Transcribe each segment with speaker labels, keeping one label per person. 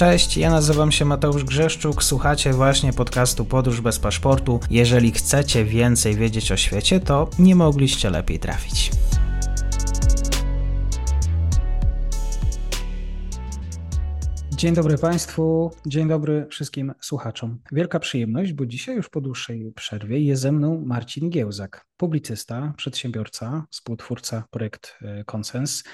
Speaker 1: Cześć, ja nazywam się Mateusz Grzeszczuk, słuchacie właśnie podcastu Podróż bez paszportu. Jeżeli chcecie więcej wiedzieć o świecie, to nie mogliście lepiej trafić. Dzień dobry Państwu, dzień dobry wszystkim słuchaczom. Wielka przyjemność, bo dzisiaj już po dłuższej przerwie jest ze mną Marcin Giełzak, publicysta, przedsiębiorca, współtwórca projekt Konsens,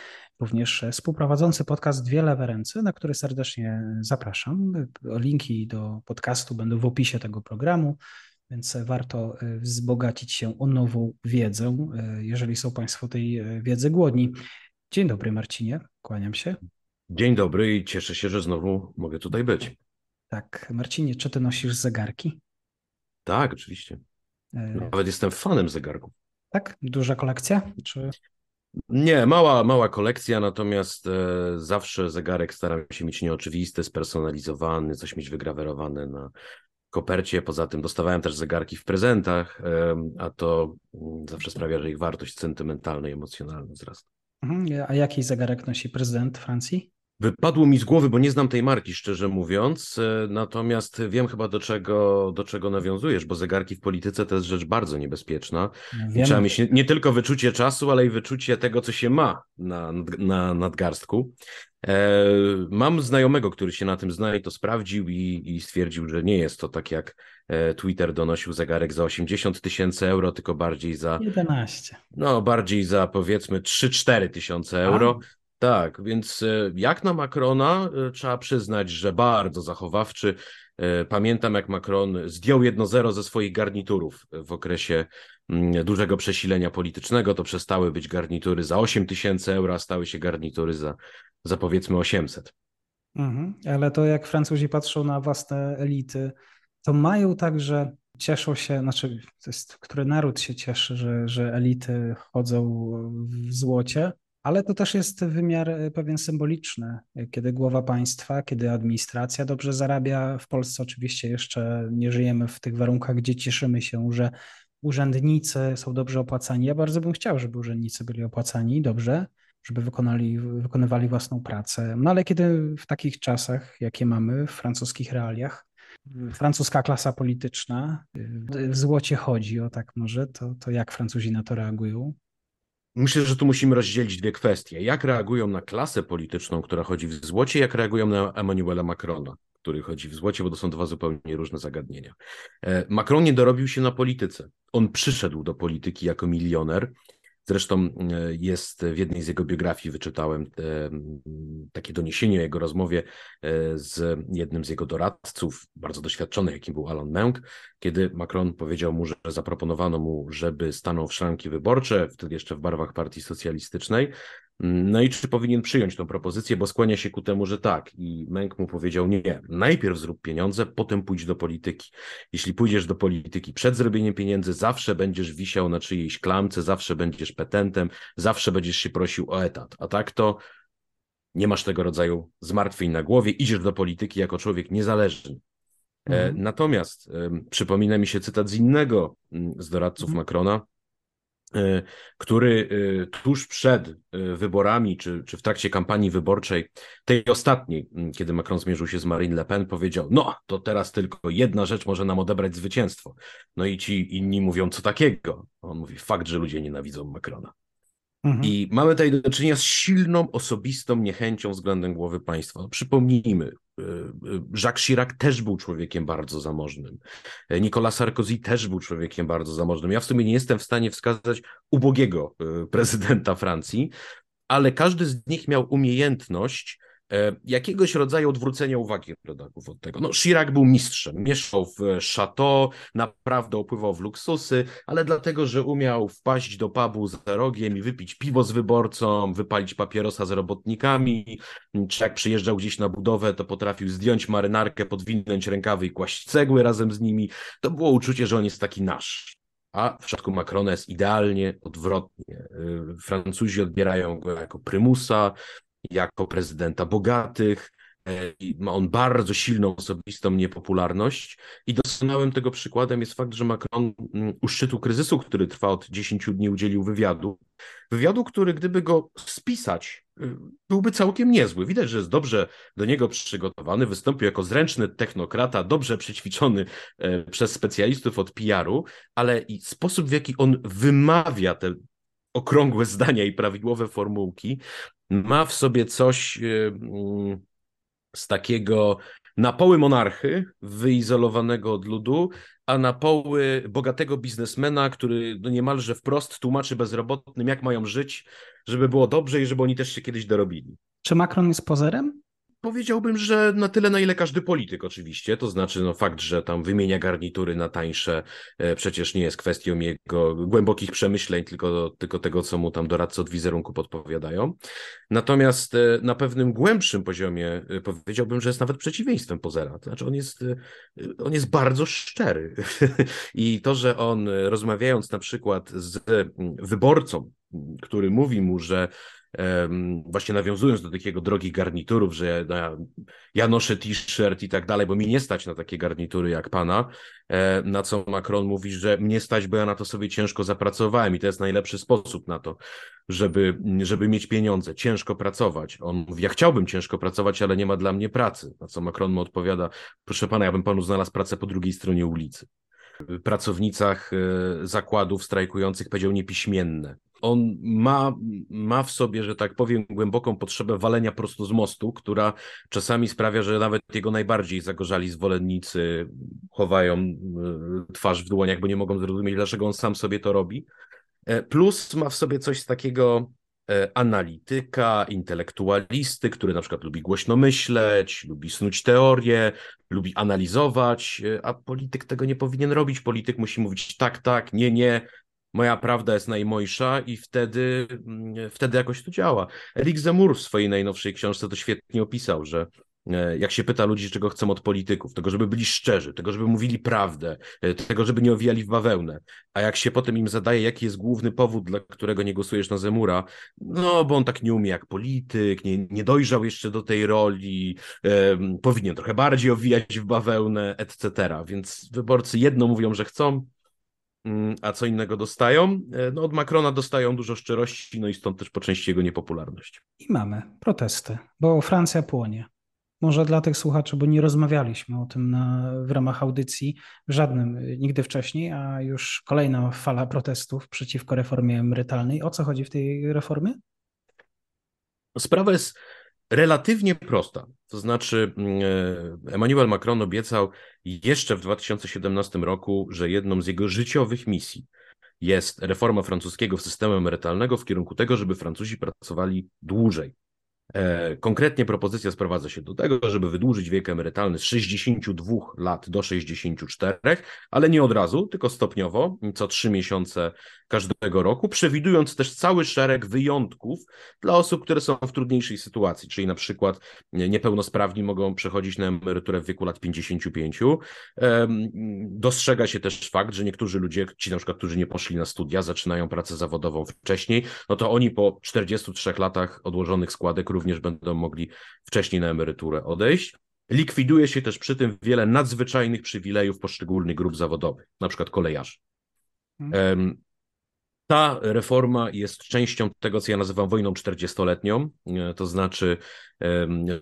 Speaker 1: również współprowadzący podcast Dwie lewe ręce, na który serdecznie zapraszam. Linki do podcastu będą w opisie tego programu, więc warto wzbogacić się o nową wiedzę, jeżeli są Państwo tej wiedzy głodni. Dzień dobry Marcinie, kłaniam się.
Speaker 2: Dzień dobry i cieszę się, że znowu mogę tutaj być.
Speaker 1: Tak, Marcinie, czy ty nosisz zegarki?
Speaker 2: Tak, oczywiście. Nawet jestem fanem zegarków.
Speaker 1: Tak? Duża kolekcja? Czy...
Speaker 2: Nie, mała, mała kolekcja, natomiast e, zawsze zegarek staram się mieć nieoczywisty, spersonalizowany, coś mieć wygrawerowane na kopercie. Poza tym dostawałem też zegarki w prezentach, e, a to mm, zawsze sprawia, że ich wartość sentymentalna i emocjonalna wzrasta.
Speaker 1: Mhm. A jaki zegarek nosi prezydent Francji?
Speaker 2: Wypadło mi z głowy, bo nie znam tej marki, szczerze mówiąc, e, natomiast wiem chyba do czego, do czego nawiązujesz, bo zegarki w polityce to jest rzecz bardzo niebezpieczna. No Trzeba mieć nie, nie, tylko wyczucie czasu, ale i wyczucie tego, co się ma na, na nadgarstku. E, mam znajomego, który się na tym zna i to sprawdził i, i stwierdził, że nie jest to tak jak e, Twitter donosił zegarek za 80 tysięcy euro, tylko bardziej za...
Speaker 1: 11.
Speaker 2: No, bardziej za powiedzmy 3-4 tysiące euro. Tak, więc e, jak na Macrona e, trzeba przyznać, że bardzo zachowawczy. E, pamiętam, jak Macron zdjął 1-0 ze swoich garniturów w okresie mm, dużego przesilenia politycznego. To przestały być garnitury za 8 tysięcy euro, a stały się garnitury za, za powiedzmy 800.
Speaker 1: Mhm, ale to jak Francuzi patrzą na własne elity, to mają także cieszą się, znaczy, to jest, który naród się cieszy, że, że elity chodzą w złocie, ale to też jest wymiar e, pewien symboliczny, kiedy głowa państwa, kiedy administracja dobrze zarabia. W Polsce oczywiście jeszcze nie żyjemy w tych warunkach, gdzie cieszymy się, że urzędnicy są dobrze opłacani. Ja bardzo bym chciał, żeby urzędnicy byli opłacani dobrze, żeby wykonali, wykonywali własną pracę. No ale kiedy w takich czasach, jakie mamy w francuskich realiach, francuska klasa polityczna w złocie chodzi, o tak może, to, to jak Francuzi na to reagują?
Speaker 2: Myślę, że tu musimy rozdzielić dwie kwestie. Jak reagują na klasę polityczną, która chodzi w złocie, jak reagują na Emmanuela Macrona, który chodzi w złocie, bo to są dwa zupełnie różne zagadnienia. E, Macron nie dorobił się na polityce. On przyszedł do polityki jako milioner Zresztą e, jest w jednej z jego biografii, wyczytałem takie doniesienie o jego rozmowie e, z jednym z jego doradców, bardzo doświadczonych, jakim był Alan Męk, kiedy Macron powiedział mu, że zaproponowano mu, żeby stanął w szranki wyborcze, wtedy jeszcze w barwach partii socjalistycznej, no i czy powinien przyjąć tą propozycję, bo skłania się ku temu, że tak. I Męk mu powiedział: Nie, najpierw zrób pieniądze, potem pójdź do polityki. Jeśli pójdziesz do polityki przed zrobieniem pieniędzy, zawsze będziesz wisiał na czyjejś klamce, zawsze będziesz petentem, zawsze będziesz się prosił o etat. A tak to nie masz tego rodzaju zmartwień na głowie, idziesz do polityki jako człowiek niezależny. E, mhm. Natomiast przypomina mi się cytat z innego mm, z doradców mhm. Macrona, który e, tuż przed e, wyborami, czy, czy w trakcie kampanii wyborczej, tej ostatniej, kiedy Macron zmierzył się z Marine Le Pen, powiedział: No, to teraz tylko jedna rzecz może nam odebrać zwycięstwo. No i ci inni mówią: Co takiego? On mówi: Fakt, że ludzie nienawidzą Macrona. Mhm. I mamy tutaj do czynienia z silną, osobistą niechęcią względem głowy państwa. Przypomnijmy, e, e, Jacques Chirac też był człowiekiem bardzo zamożnym. E, Nicolas Sarkozy też był człowiekiem bardzo zamożnym. Ja w sumie nie jestem w stanie wskazać ubogiego prezydenta Francji, ale każdy z nich miał umiejętność jakiegoś rodzaju odwrócenia uwagi rodaków od tego. No, Chirac był mistrzem, mieszał w chateau, naprawdę opływał w luksusy, ale dlatego, że umiał wpaść do pubu za rogiem i wypić piwo z wyborcą, wypalić papierosa z robotnikami, czy jak przyjeżdżał gdzieś na budowę, to potrafił zdjąć marynarkę, podwinąć rękawy i kłaść cegły razem z nimi. To było uczucie, że on jest taki nasz. A w przypadku Macrona jest idealnie odwrotnie. E, Francuzi odbierają go jako prymusa, jako prezydenta bogatych, ma on bardzo silną osobistą niepopularność i doskonałym tego przykładem jest fakt, że Macron mm, u szczytu kryzysu, który trwa od 10 dni, udzielił wywiadu. Wywiadu, który gdyby go spisać, y, byłby całkiem niezły. Widać, że jest dobrze do niego przygotowany, wystąpił jako zręczny technokrata, dobrze przećwiczony e, przez specjalistów od PR-u, ale i sposób, w jaki on wymawia te okrągłe zdania i prawidłowe formułki, ma w sobie coś y, mm, z takiego napoły monarchy, wyizolowanego od ludu, a napoły bogatego biznesmena, który no niemalże wprost tłumaczy bezrobotnym, jak mają żyć, żeby było dobrze i żeby oni też się kiedyś dorobili.
Speaker 1: Czy Macron jest pozerem?
Speaker 2: Powiedziałbym, że na tyle, na ile każdy polityk oczywiście, to znaczy no, fakt, że tam wymienia garnitury na tańsze, e, przecież nie jest kwestią jego głębokich przemyśleń, tylko, tylko tego, co mu tam doradcy od wizerunku podpowiadają. Natomiast e, na pewnym głębszym poziomie e, powiedziałbym, że jest nawet przeciwieństwem Pozera. To znaczy on jest, on jest bardzo szczery i to, że on rozmawiając na przykład z wyborcą, który mówi mu, że właśnie nawiązując do takiego drogich garniturów, że ja, ja noszę t-shirt i tak dalej, bo mi nie stać na takie garnitury jak pana, e, na co Macron mówi, że mnie stać, bo ja na to sobie ciężko zapracowałem i to jest najlepszy sposób na to, żeby, żeby mieć pieniądze, ciężko pracować. On mówi, ja chciałbym ciężko pracować, ale nie ma dla mnie pracy. Na co Macron mu odpowiada, proszę pana, ja bym panu znalazł pracę po drugiej stronie ulicy pracownicach e, zakładów strajkujących powiedział niepiśmienne. On ma, ma w sobie, że tak powiem, głęboką potrzebę walenia prosto z mostu, która czasami sprawia, że nawet jego najbardziej zagorzali zwolennicy chowają e, twarz w dłoniach, bo nie mogą zrozumieć, dlaczego on sam sobie to robi. E, plus ma w sobie coś z takiego analityka, intelektualisty, który na przykład lubi głośno myśleć, lubi snuć teorie, lubi analizować, a polityk tego nie powinien robić. Polityk musi mówić tak, tak, nie, nie, moja prawda jest najmojsza i wtedy, mm, wtedy jakoś to działa. Eric Zemur w swojej najnowszej książce to świetnie opisał, że e, jak się pyta ludzi, czego chcą od polityków, tego, żeby byli szczerzy, tego, żeby mówili prawdę, e, tego, żeby nie owijali w bawełnę, a jak się potem im zadaje, jaki jest główny powód, dla którego nie głosujesz na Zemura, no bo on tak nie umie jak polityk, nie, nie dojrzał jeszcze do tej roli, um, powinien trochę bardziej owijać w bawełnę, etc. Więc wyborcy jedno mówią, że chcą, a co innego dostają. E, no, od Macrona dostają dużo szczerości, no i stąd też po części jego niepopularność.
Speaker 1: I mamy protesty, bo Francja płonie. Może dla tych słuchaczy, bo nie rozmawialiśmy o tym na, w ramach audycji żadnym nigdy wcześniej, a już kolejna fala protestów przeciwko reformie emerytalnej. O co chodzi w tej reformie?
Speaker 2: Sprawa jest relatywnie prosta. To znaczy, mm, e, Emmanuel Macron obiecał jeszcze w 2017 roku, że jedną z jego życiowych misji jest reforma francuskiego systemu emerytalnego w kierunku tego, żeby Francuzi pracowali dłużej. E, konkretnie propozycja sprowadza się do tego, żeby wydłużyć wiek emerytalny z 62 lat do 64, ale nie od razu, tylko stopniowo, co trzy miesiące każdego roku, przewidując też cały szereg wyjątków dla osób, które są w trudniejszej sytuacji, czyli na przykład niepełnosprawni mogą przechodzić na emeryturę w wieku lat 55. Dostrzega się też fakt, że niektórzy ludzie, ci na przykład, którzy nie poszli na studia, zaczynają pracę zawodową wcześniej, no to oni po 43 latach odłożonych składek również będą mogli wcześniej na emeryturę odejść. Likwiduje się też przy tym wiele nadzwyczajnych przywilejów poszczególnych grup zawodowych, na przykład kolejarzy. Hmm. Ta reforma jest częścią tego, co ja nazywam wojną 40-letnią, e, to znaczy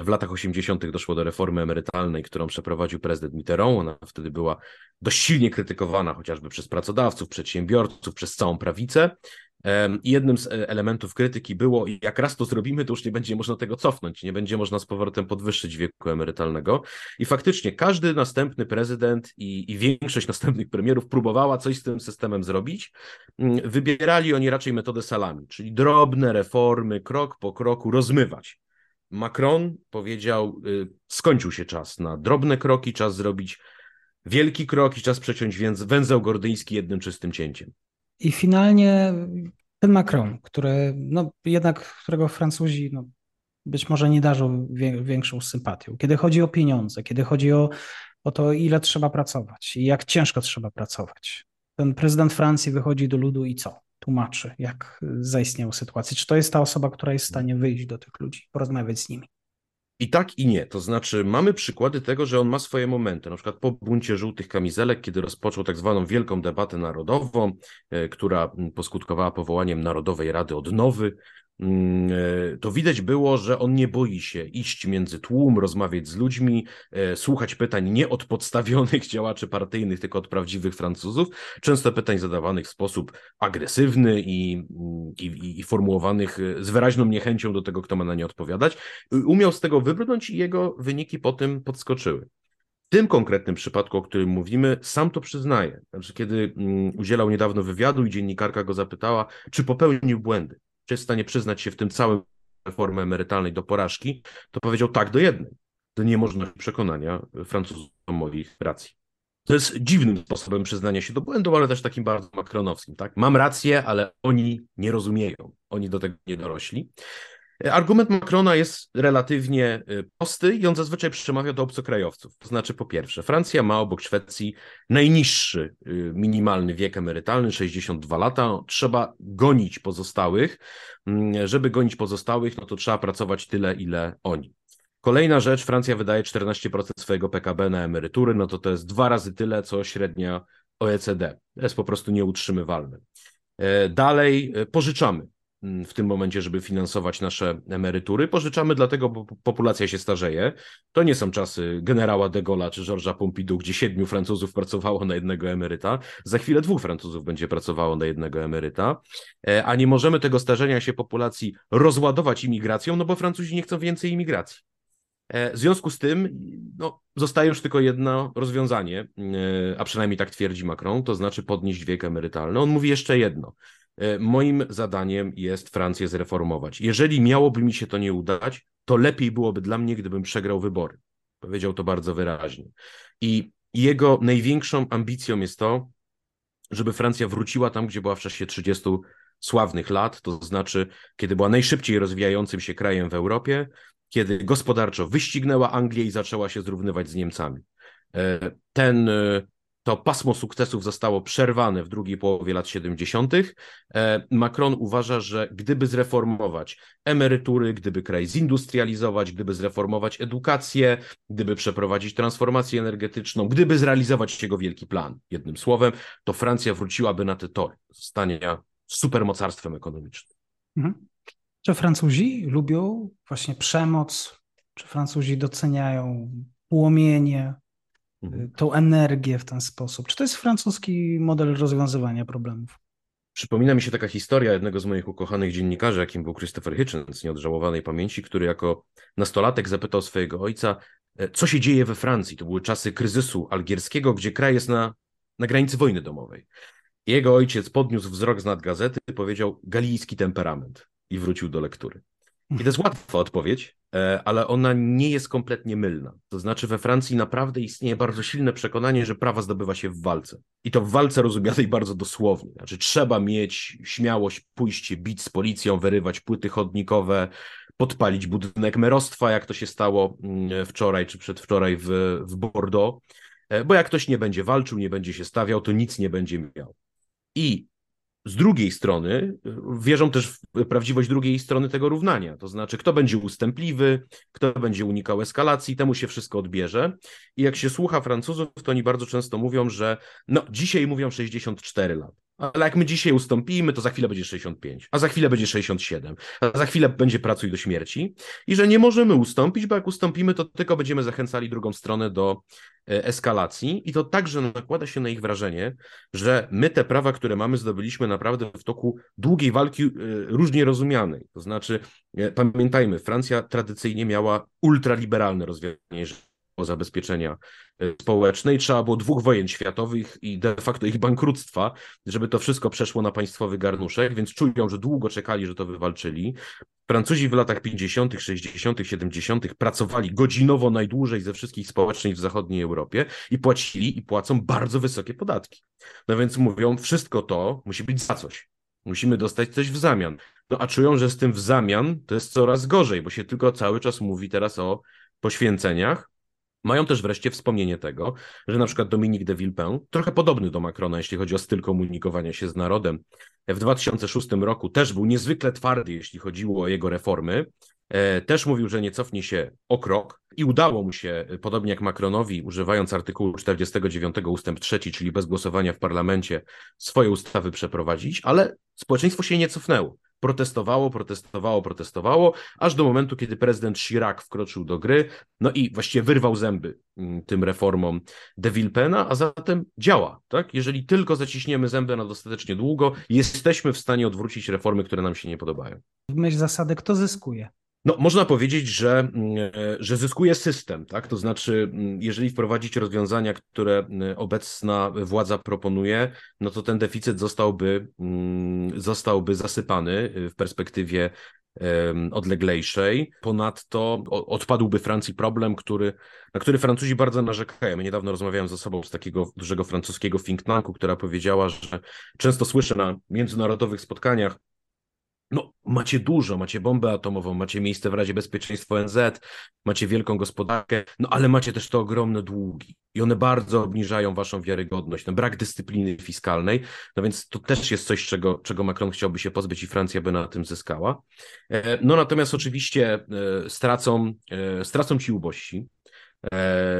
Speaker 2: w latach 80. doszło do reformy emerytalnej, którą przeprowadził prezydent Mitterrand. Ona wtedy była dość silnie krytykowana chociażby przez pracodawców, przedsiębiorców, przez całą prawicę. Jednym z e, elementów krytyki było, jak raz to zrobimy, to już nie będzie można tego cofnąć, nie będzie można z powrotem podwyższyć wieku emerytalnego. I faktycznie każdy następny prezydent i, i większość następnych premierów próbowała coś z tym systemem zrobić. Mm, wybierali oni raczej metodę salami, czyli drobne reformy, krok po kroku rozmywać. Macron powiedział, y, skończył się czas na drobne kroki, czas zrobić wielki krok i czas przeciąć węzeł gordyjski jednym czystym cięciem.
Speaker 1: I finalnie ten Macron, który, no, jednak którego Francuzi no, być może nie darzą większą sympatią. Kiedy chodzi o pieniądze, kiedy chodzi o, o to, ile trzeba pracować i jak ciężko trzeba pracować. Ten prezydent Francji wychodzi do ludu i co? Tłumaczy, jak zaistniała sytuacja. Czy to jest ta osoba, która jest w stanie wyjść do tych ludzi, porozmawiać z nimi?
Speaker 2: I tak i nie. To znaczy, mamy przykłady tego, że on ma swoje momenty. Na przykład po buncie żółtych kamizelek, kiedy rozpoczął tak zwaną wielką debatę narodową, e, która poskutkowała powołaniem Narodowej Rady Odnowy, Mm, to widać było, że on nie boi się iść między tłum, rozmawiać z ludźmi, e, słuchać pytań nie od podstawionych działaczy partyjnych, tylko od prawdziwych Francuzów, często pytań zadawanych w sposób agresywny i, mm, i, i formułowanych e, z wyraźną niechęcią do tego, kto ma na nie odpowiadać. Umiał z tego wybrnąć i jego wyniki po tym podskoczyły. W tym konkretnym przypadku, o którym mówimy, sam to przyznaje. Znaczy, kiedy mm, udzielał niedawno wywiadu i dziennikarka go zapytała, czy popełnił błędy czy jest w stanie przyznać się w tym całym reformy emerytalnej do porażki, to powiedział tak do jednej. To nie można przekonania Francuzom moich racji. To jest dziwnym sposobem przyznania się do błędu, ale też takim bardzo makronowskim. Tak? Mam rację, ale oni nie rozumieją. Oni do tego nie dorośli. Argument Macrona jest relatywnie y, prosty i on zazwyczaj przemawia do obcokrajowców. To znaczy, po pierwsze, Francja ma obok Szwecji najniższy y, minimalny wiek emerytalny 62 lata. Trzeba gonić pozostałych. Mm, żeby gonić pozostałych, no to trzeba pracować tyle, ile oni. Kolejna rzecz, Francja wydaje 14% swojego PKB na emerytury, no to to jest dwa razy tyle, co średnia OECD. To jest po prostu nieutrzymywalne. E, dalej e, pożyczamy w tym momencie, żeby finansować nasze emerytury. Pożyczamy dlatego, bo populacja się starzeje. To nie są czasy generała de Gaulle'a czy Georgesa Pompidou, gdzie siedmiu Francuzów pracowało na jednego emeryta. Za chwilę dwóch Francuzów będzie pracowało na jednego emeryta. E, a nie możemy tego starzenia się populacji rozładować imigracją, no bo Francuzi nie chcą więcej imigracji. E, w związku z tym no, zostaje już tylko jedno rozwiązanie, e, a przynajmniej tak twierdzi Macron, to znaczy podnieść wiek emerytalny. On mówi jeszcze jedno. E, moim zadaniem jest Francję zreformować. Jeżeli miałoby mi się to nie udać, to lepiej byłoby dla mnie, gdybym przegrał wybory. Powiedział to bardzo wyraźnie. I jego największą ambicją jest to, żeby Francja wróciła tam, gdzie była w czasie 30 sławnych lat, to znaczy, kiedy była najszybciej rozwijającym się krajem w Europie, kiedy gospodarczo wyścignęła Anglię i zaczęła się zrównywać z Niemcami. E, ten e, to pasmo sukcesów zostało przerwane w drugiej połowie lat 70. E, Macron uważa, że gdyby zreformować emerytury, gdyby kraj zindustrializować, gdyby zreformować edukację, gdyby przeprowadzić transformację energetyczną, gdyby zrealizować jego wielki plan, jednym słowem, to Francja wróciłaby na te tory zostania supermocarstwem ekonomicznym. Mhm.
Speaker 1: Czy Francuzi lubią właśnie przemoc? Czy Francuzi doceniają płomienie. Tą energię w ten sposób. Czy to jest francuski model rozwiązywania problemów?
Speaker 2: Przypomina mi się taka historia jednego z moich ukochanych dziennikarzy, jakim był Christopher Hitchens, nieodżałowanej pamięci, który jako nastolatek zapytał swojego ojca, e, co się dzieje we Francji. To były czasy kryzysu algierskiego, gdzie kraj jest na, na granicy wojny domowej. Jego ojciec podniósł wzrok z nad gazety i powiedział galijski temperament i wrócił do lektury. I to jest łatwa odpowiedź, ale ona nie jest kompletnie mylna. To znaczy, we Francji naprawdę istnieje bardzo silne przekonanie, że prawa zdobywa się w walce. I to w walce rozumianej bardzo dosłownie. Znaczy, trzeba mieć śmiałość pójść bić z policją, wyrywać płyty chodnikowe, podpalić budynek merostwa, jak to się stało mm, wczoraj czy przedwczoraj w, w Bordeaux. E, bo jak ktoś nie będzie walczył, nie będzie się stawiał, to nic nie będzie miał. I z drugiej strony wierzą też w prawdziwość drugiej strony tego równania. To znaczy, kto będzie ustępliwy, kto będzie unikał eskalacji, temu się wszystko odbierze. I jak się słucha Francuzów, to oni bardzo często mówią, że no, dzisiaj mówią 64 lat. Ale jak my dzisiaj ustąpimy, to za chwilę będzie 65, a za chwilę będzie 67, a za chwilę będzie pracuj do śmierci i że nie możemy ustąpić, bo jak ustąpimy, to tylko będziemy zachęcali drugą stronę do e, eskalacji i to także nakłada się na ich wrażenie, że my te prawa, które mamy, zdobyliśmy naprawdę w toku długiej walki e, różnie rozumianej. To znaczy, e, pamiętajmy, Francja tradycyjnie miała ultraliberalne rozwiązanie zabezpieczenia y, społeczne i trzeba było dwóch wojen światowych i de facto ich bankructwa, żeby to wszystko przeszło na państwowy garnuszek, więc czują, że długo czekali, że to wywalczyli. Francuzi w latach 50., 60., 70. pracowali godzinowo najdłużej ze wszystkich społeczeństw w zachodniej Europie i płacili i płacą bardzo wysokie podatki. No więc mówią, wszystko to musi być za coś. Musimy dostać coś w zamian. No a czują, że z tym w zamian to jest coraz gorzej, bo się tylko cały czas mówi teraz o poświęceniach, mają też wreszcie wspomnienie tego, że na przykład Dominique de Villepin, trochę podobny do Macrona, jeśli chodzi o styl komunikowania się z narodem, w 2006 roku też był niezwykle twardy, jeśli chodziło o jego reformy, E, też mówił, że nie cofnie się o krok i udało mu się, e, podobnie jak Macronowi, używając artykułu 49 ustęp 3, czyli bez głosowania w parlamencie, swoje ustawy przeprowadzić, ale społeczeństwo się nie cofnęło. Protestowało, protestowało, protestowało, aż do momentu, kiedy prezydent Chirac wkroczył do gry, no i właściwie wyrwał zęby mm, tym reformom de Villepena, a zatem działa. Tak? Jeżeli tylko zaciśniemy zęby na dostatecznie długo, jesteśmy w stanie odwrócić reformy, które nam się nie podobają.
Speaker 1: W myśl zasady, kto zyskuje?
Speaker 2: No, można powiedzieć, że, mm, e, że zyskuje system, tak? To znaczy, mm, jeżeli wprowadzić rozwiązania, które mm, obecna władza proponuje, no to ten deficyt zostałby, zostałby zasypany w perspektywie odleglejszej. Ponadto odpadłby Francji problem, który, na który Francuzi bardzo narzekają. Niedawno rozmawiałem z osobą z takiego dużego francuskiego think tanku, która powiedziała, że często słyszę na międzynarodowych spotkaniach, no, macie dużo, macie bombę atomową, macie miejsce w Radzie Bezpieczeństwa ONZ, macie wielką gospodarkę, no ale macie też te ogromne długi i one bardzo obniżają waszą wiarygodność. No, brak dyscypliny fiskalnej, no więc to też jest coś, czego, czego Macron chciałby się pozbyć i Francja by na tym zyskała. E, no natomiast oczywiście e, stracą, e, stracą ci ubożsi,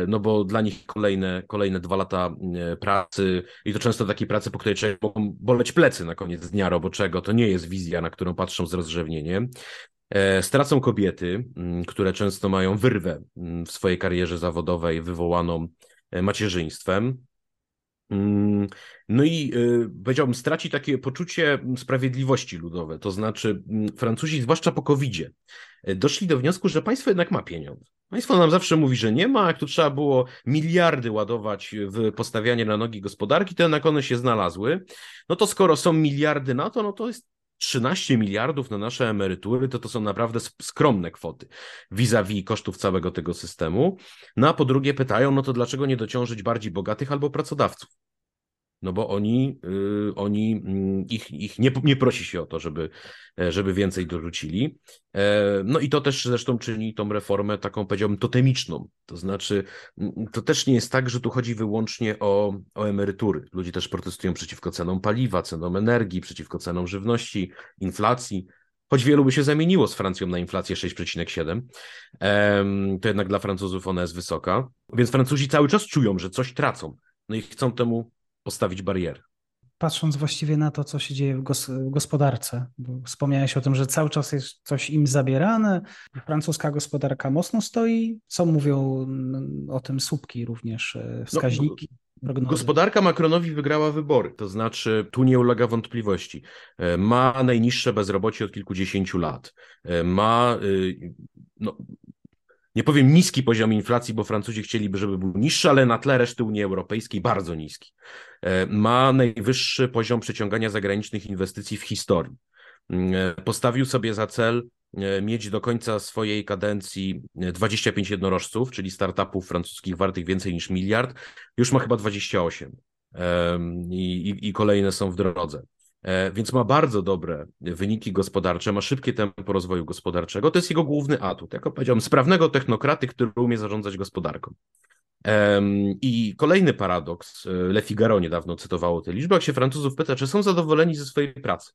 Speaker 2: no bo dla nich kolejne, kolejne dwa lata e, pracy i to często takiej pracy, po której człowiek mogą boleć plecy na koniec dnia roboczego, to nie jest wizja, na którą patrzą z rozrzewnieniem. E, stracą kobiety, które często mają wyrwę w swojej karierze zawodowej wywołaną macierzyństwem. No i powiedziałbym, straci takie poczucie sprawiedliwości ludowe. To znaczy, Francuzi, zwłaszcza po COVID-zie, doszli do wniosku, że państwo jednak ma pieniądze. Państwo nam zawsze mówi, że nie ma, jak tu trzeba było miliardy ładować w postawianie na nogi gospodarki, to jednak one się znalazły. No to skoro są miliardy na to, no to jest 13 miliardów na nasze emerytury, to to są naprawdę skromne kwoty vis-a-vis -vis kosztów całego tego systemu. No a po drugie pytają, no to dlaczego nie dociążyć bardziej bogatych albo pracodawców? No bo oni, y, oni mm, ich, ich nie, nie prosi się o to, żeby, e, żeby więcej dorzucili. E, no i to też zresztą czyni tą reformę taką, powiedziałbym, totemiczną. To znaczy, mm, to też nie jest tak, że tu chodzi wyłącznie o, o emerytury. Ludzie też protestują przeciwko cenom paliwa, cenom energii, przeciwko cenom żywności, inflacji. Choć wielu by się zamieniło z Francją na inflację 6,7, to jednak dla Francuzów ona jest wysoka. Więc Francuzi cały czas czują, że coś tracą. No i chcą temu postawić bariery.
Speaker 1: Patrząc właściwie na to, co się dzieje w, gos w gospodarce, bo wspomniałeś o tym, że cały czas jest coś im zabierane. Francuska gospodarka mocno stoi. Co mówią o tym słupki również, e, no, wskaźniki? No,
Speaker 2: Gospodarka Macronowi wygrała wybory, to znaczy tu nie ulega wątpliwości. E, ma najniższe bezrobocie od kilkudziesięciu lat. E, ma y, no, nie powiem niski poziom inflacji, bo Francuzi chcieliby, żeby był niższy, ale na tle reszty Unii Europejskiej bardzo niski. E, ma najwyższy poziom przyciągania zagranicznych inwestycji w historii. Mm, e, postawił sobie za cel e, mieć do końca swojej kadencji 25 jednorożców, czyli startupów francuskich wartych więcej niż miliard. Już ma chyba 28 i, i, i kolejne są w drodze. E, więc ma bardzo dobre wyniki gospodarcze, ma szybkie tempo rozwoju gospodarczego. To jest jego główny atut, jak powiedziałem, sprawnego technokraty, który umie zarządzać gospodarką. I kolejny paradoks, e, Le Figaro niedawno cytowało te liczby, jak się Francuzów pyta, czy są zadowoleni ze swojej pracy.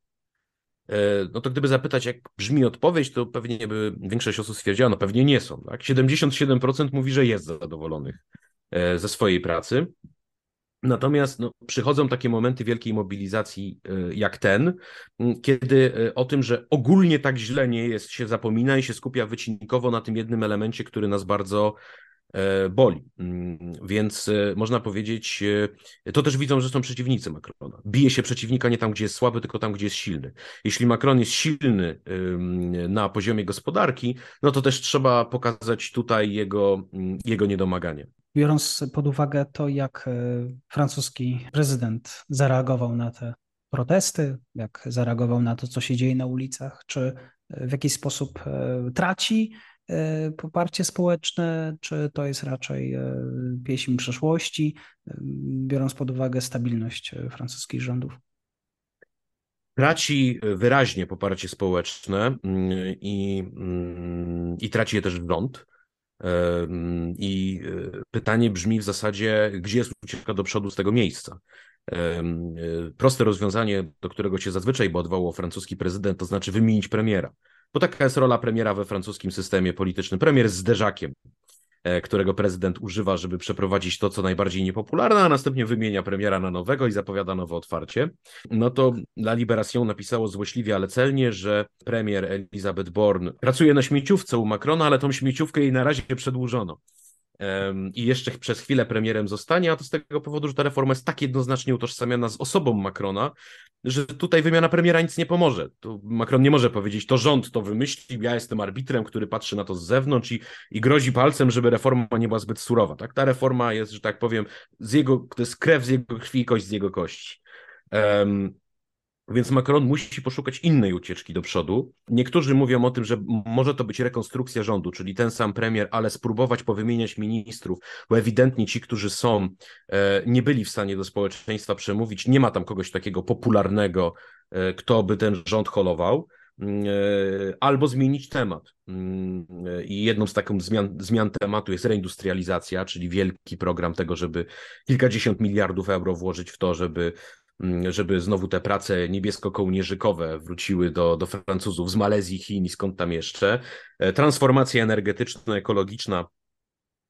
Speaker 2: E, no to gdyby zapytać, jak brzmi odpowiedź, to pewnie by większość osób stwierdziła, no pewnie nie są. Tak? 77% mówi, że jest zadowolonych ze swojej pracy. Natomiast no, przychodzą takie momenty wielkiej mobilizacji e, jak ten, kiedy e, o tym, że ogólnie tak źle nie jest, się zapomina i się skupia wycinkowo na tym jednym elemencie, który nas bardzo boli. Mm, więc można powiedzieć, to też widzą, są przeciwnicy Macrona. Bije się przeciwnika nie tam, gdzie jest słaby, tylko tam, gdzie jest silny. Jeśli Macron jest silny na poziomie gospodarki, no to też trzeba pokazać tutaj jego, jego niedomaganie
Speaker 1: biorąc pod uwagę to, jak e, francuski prezydent zareagował na te protesty, jak zareagował na to, co się dzieje na ulicach, czy e, w jakiś sposób e, traci poparcie społeczne, czy to jest raczej pieśń przeszłości, biorąc pod uwagę stabilność francuskich rządów?
Speaker 2: Traci wyraźnie poparcie społeczne mm, i, mm, i traci je też rząd. I e, pytanie brzmi w zasadzie, gdzie jest ucieczka do przodu z tego miejsca? E, proste rozwiązanie, do którego się zazwyczaj odwołał francuski prezydent, to znaczy wymienić premiera. Bo taka jest rola premiera we francuskim systemie politycznym. Premier z zderzakiem, e, którego prezydent używa, żeby przeprowadzić to, co najbardziej niepopularne, a następnie wymienia premiera na nowego i zapowiada nowe otwarcie. No to La Libération napisało złośliwie, ale celnie, że premier Elizabeth Born pracuje na śmieciówce u Macrona, ale tą śmieciówkę jej na razie przedłużono i jeszcze przez chwilę premierem zostanie, a to z tego powodu, że ta reforma jest tak jednoznacznie utożsamiana z osobą Macrona, że tutaj wymiana premiera nic nie pomoże. Macron nie może powiedzieć, to rząd to wymyślił, ja jestem arbitrem, który patrzy na to z zewnątrz i, i grozi palcem, żeby reforma nie była zbyt surowa. Tak? Ta reforma jest, że tak powiem, z jego, to jest krew z jego krwi i kość z jego kości. Więc Macron musi poszukać innej ucieczki do przodu. Niektórzy mówią o tym, że może to być rekonstrukcja rządu, czyli ten sam premier, ale spróbować powymieniać ministrów, bo ewidentnie ci, którzy są, e, nie byli w stanie do społeczeństwa przemówić. Nie ma tam kogoś takiego popularnego, e, kto by ten rząd holował mm, e, albo zmienić temat. Mm, I jedną z takich zmian, zmian, tematu jest reindustrializacja, czyli wielki program tego, żeby kilkadziesiąt miliardów euro włożyć w to, żeby żeby znowu te prace niebiesko-kołnierzykowe wróciły do, do Francuzów z Malezji, Chin i skąd tam jeszcze. E, transformacja energetyczna, ekologiczna,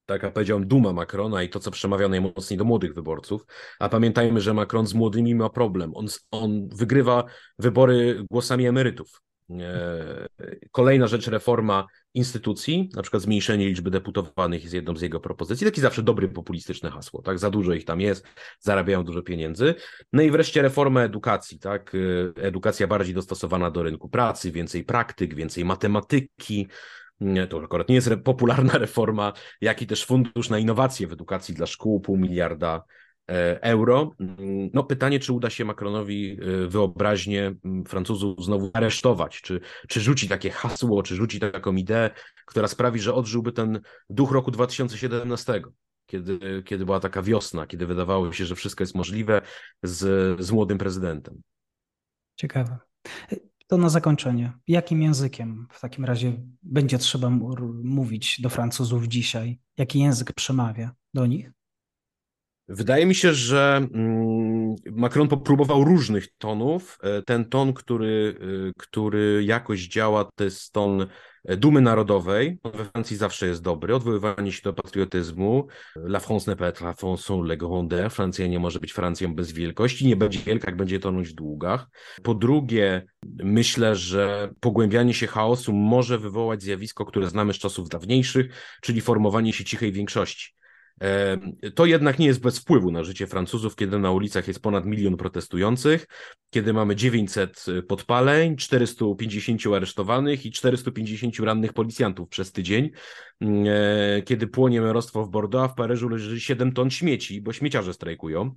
Speaker 2: taka powiedziałem, duma Macrona i to, co przemawia najmocniej do młodych wyborców. A pamiętajmy, że Macron z młodymi ma problem. On, on wygrywa wybory głosami emerytów. E, kolejna rzecz, reforma instytucji, na przykład zmniejszenie liczby deputowanych jest jedną z jego propozycji. Taki zawsze dobry populistyczne hasło, tak? Za dużo ich tam jest, zarabiają dużo pieniędzy. No i wreszcie reforma edukacji, tak? E, edukacja bardziej dostosowana do rynku pracy, więcej praktyk, więcej matematyki. To akurat nie jest popularna reforma, jak i też fundusz na innowacje w edukacji dla szkół, pół miliarda euro. Mm, no pytanie, czy uda się Macronowi e, wyobraźnię mm, Francuzów znowu aresztować, czy, czy rzuci takie hasło, czy rzuci taką ideę, która sprawi, że odżyłby ten duch roku 2017, kiedy, kiedy była taka wiosna, kiedy wydawało się, że wszystko jest możliwe z, z młodym prezydentem.
Speaker 1: Ciekawe. To na zakończenie. Jakim językiem w takim razie będzie trzeba mówić do Francuzów dzisiaj? Jaki język przemawia do nich?
Speaker 2: Wydaje mi się, że mm, Macron popróbował różnych tonów. E, ten ton, który, e, który jakoś działa, to jest ton e, dumy narodowej. On we Francji zawsze jest dobry. Odwoływanie się do patriotyzmu. La France n'est pas la France sans le grandeur. Francja nie może być Francją bez wielkości. Nie będzie wielka, jak będzie tonąć w długach. Po drugie, myślę, że pogłębianie się chaosu może wywołać zjawisko, które znamy z czasów dawniejszych, czyli formowanie się cichej większości. To jednak nie jest bez wpływu na życie Francuzów, kiedy na ulicach jest ponad milion protestujących, kiedy mamy 900 podpaleń, 450 aresztowanych i 450 rannych policjantów przez tydzień, kiedy płonie merostwo w Bordeaux, a w Paryżu leży 7 ton śmieci, bo śmieciarze strajkują.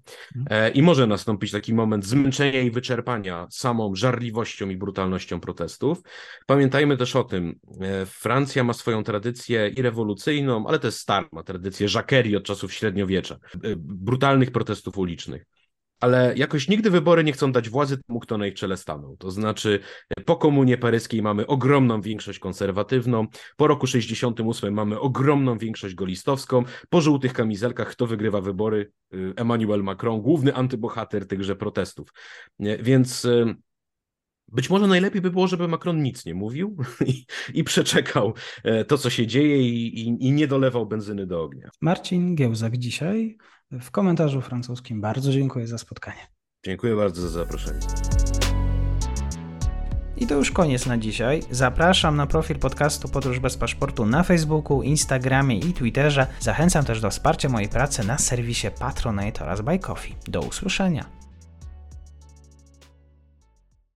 Speaker 2: E, I może nastąpić taki moment zmęczenia i wyczerpania samą żarliwością i brutalnością protestów. Pamiętajmy też o tym, e, Francja ma swoją tradycję i rewolucyjną, ale też starą, ma tradycję żakerii od czasów średniowiecza, brutalnych protestów ulicznych ale jakoś nigdy wybory nie chcą dać władzy temu, kto na ich czele stanął. To znaczy, po komunie paryskiej mamy ogromną większość konserwatywną, po roku 68 mamy ogromną większość golistowską, po żółtych kamizelkach kto wygrywa wybory? Y, Emmanuel Macron, główny antybohater tychże protestów. Więc y, być może najlepiej by było, żeby Macron nic nie mówił i, i przeczekał e, to, co się dzieje i, i, i nie dolewał benzyny do ognia.
Speaker 1: Marcin Giełzak dzisiaj w komentarzu francuskim. Bardzo dziękuję za spotkanie.
Speaker 2: Dziękuję bardzo za zaproszenie.
Speaker 1: I to już koniec na dzisiaj. Zapraszam na profil podcastu Podróż bez paszportu na Facebooku, Instagramie i Twitterze. Zachęcam też do wsparcia mojej pracy na serwisie Patronite oraz Buy Coffee. Do usłyszenia.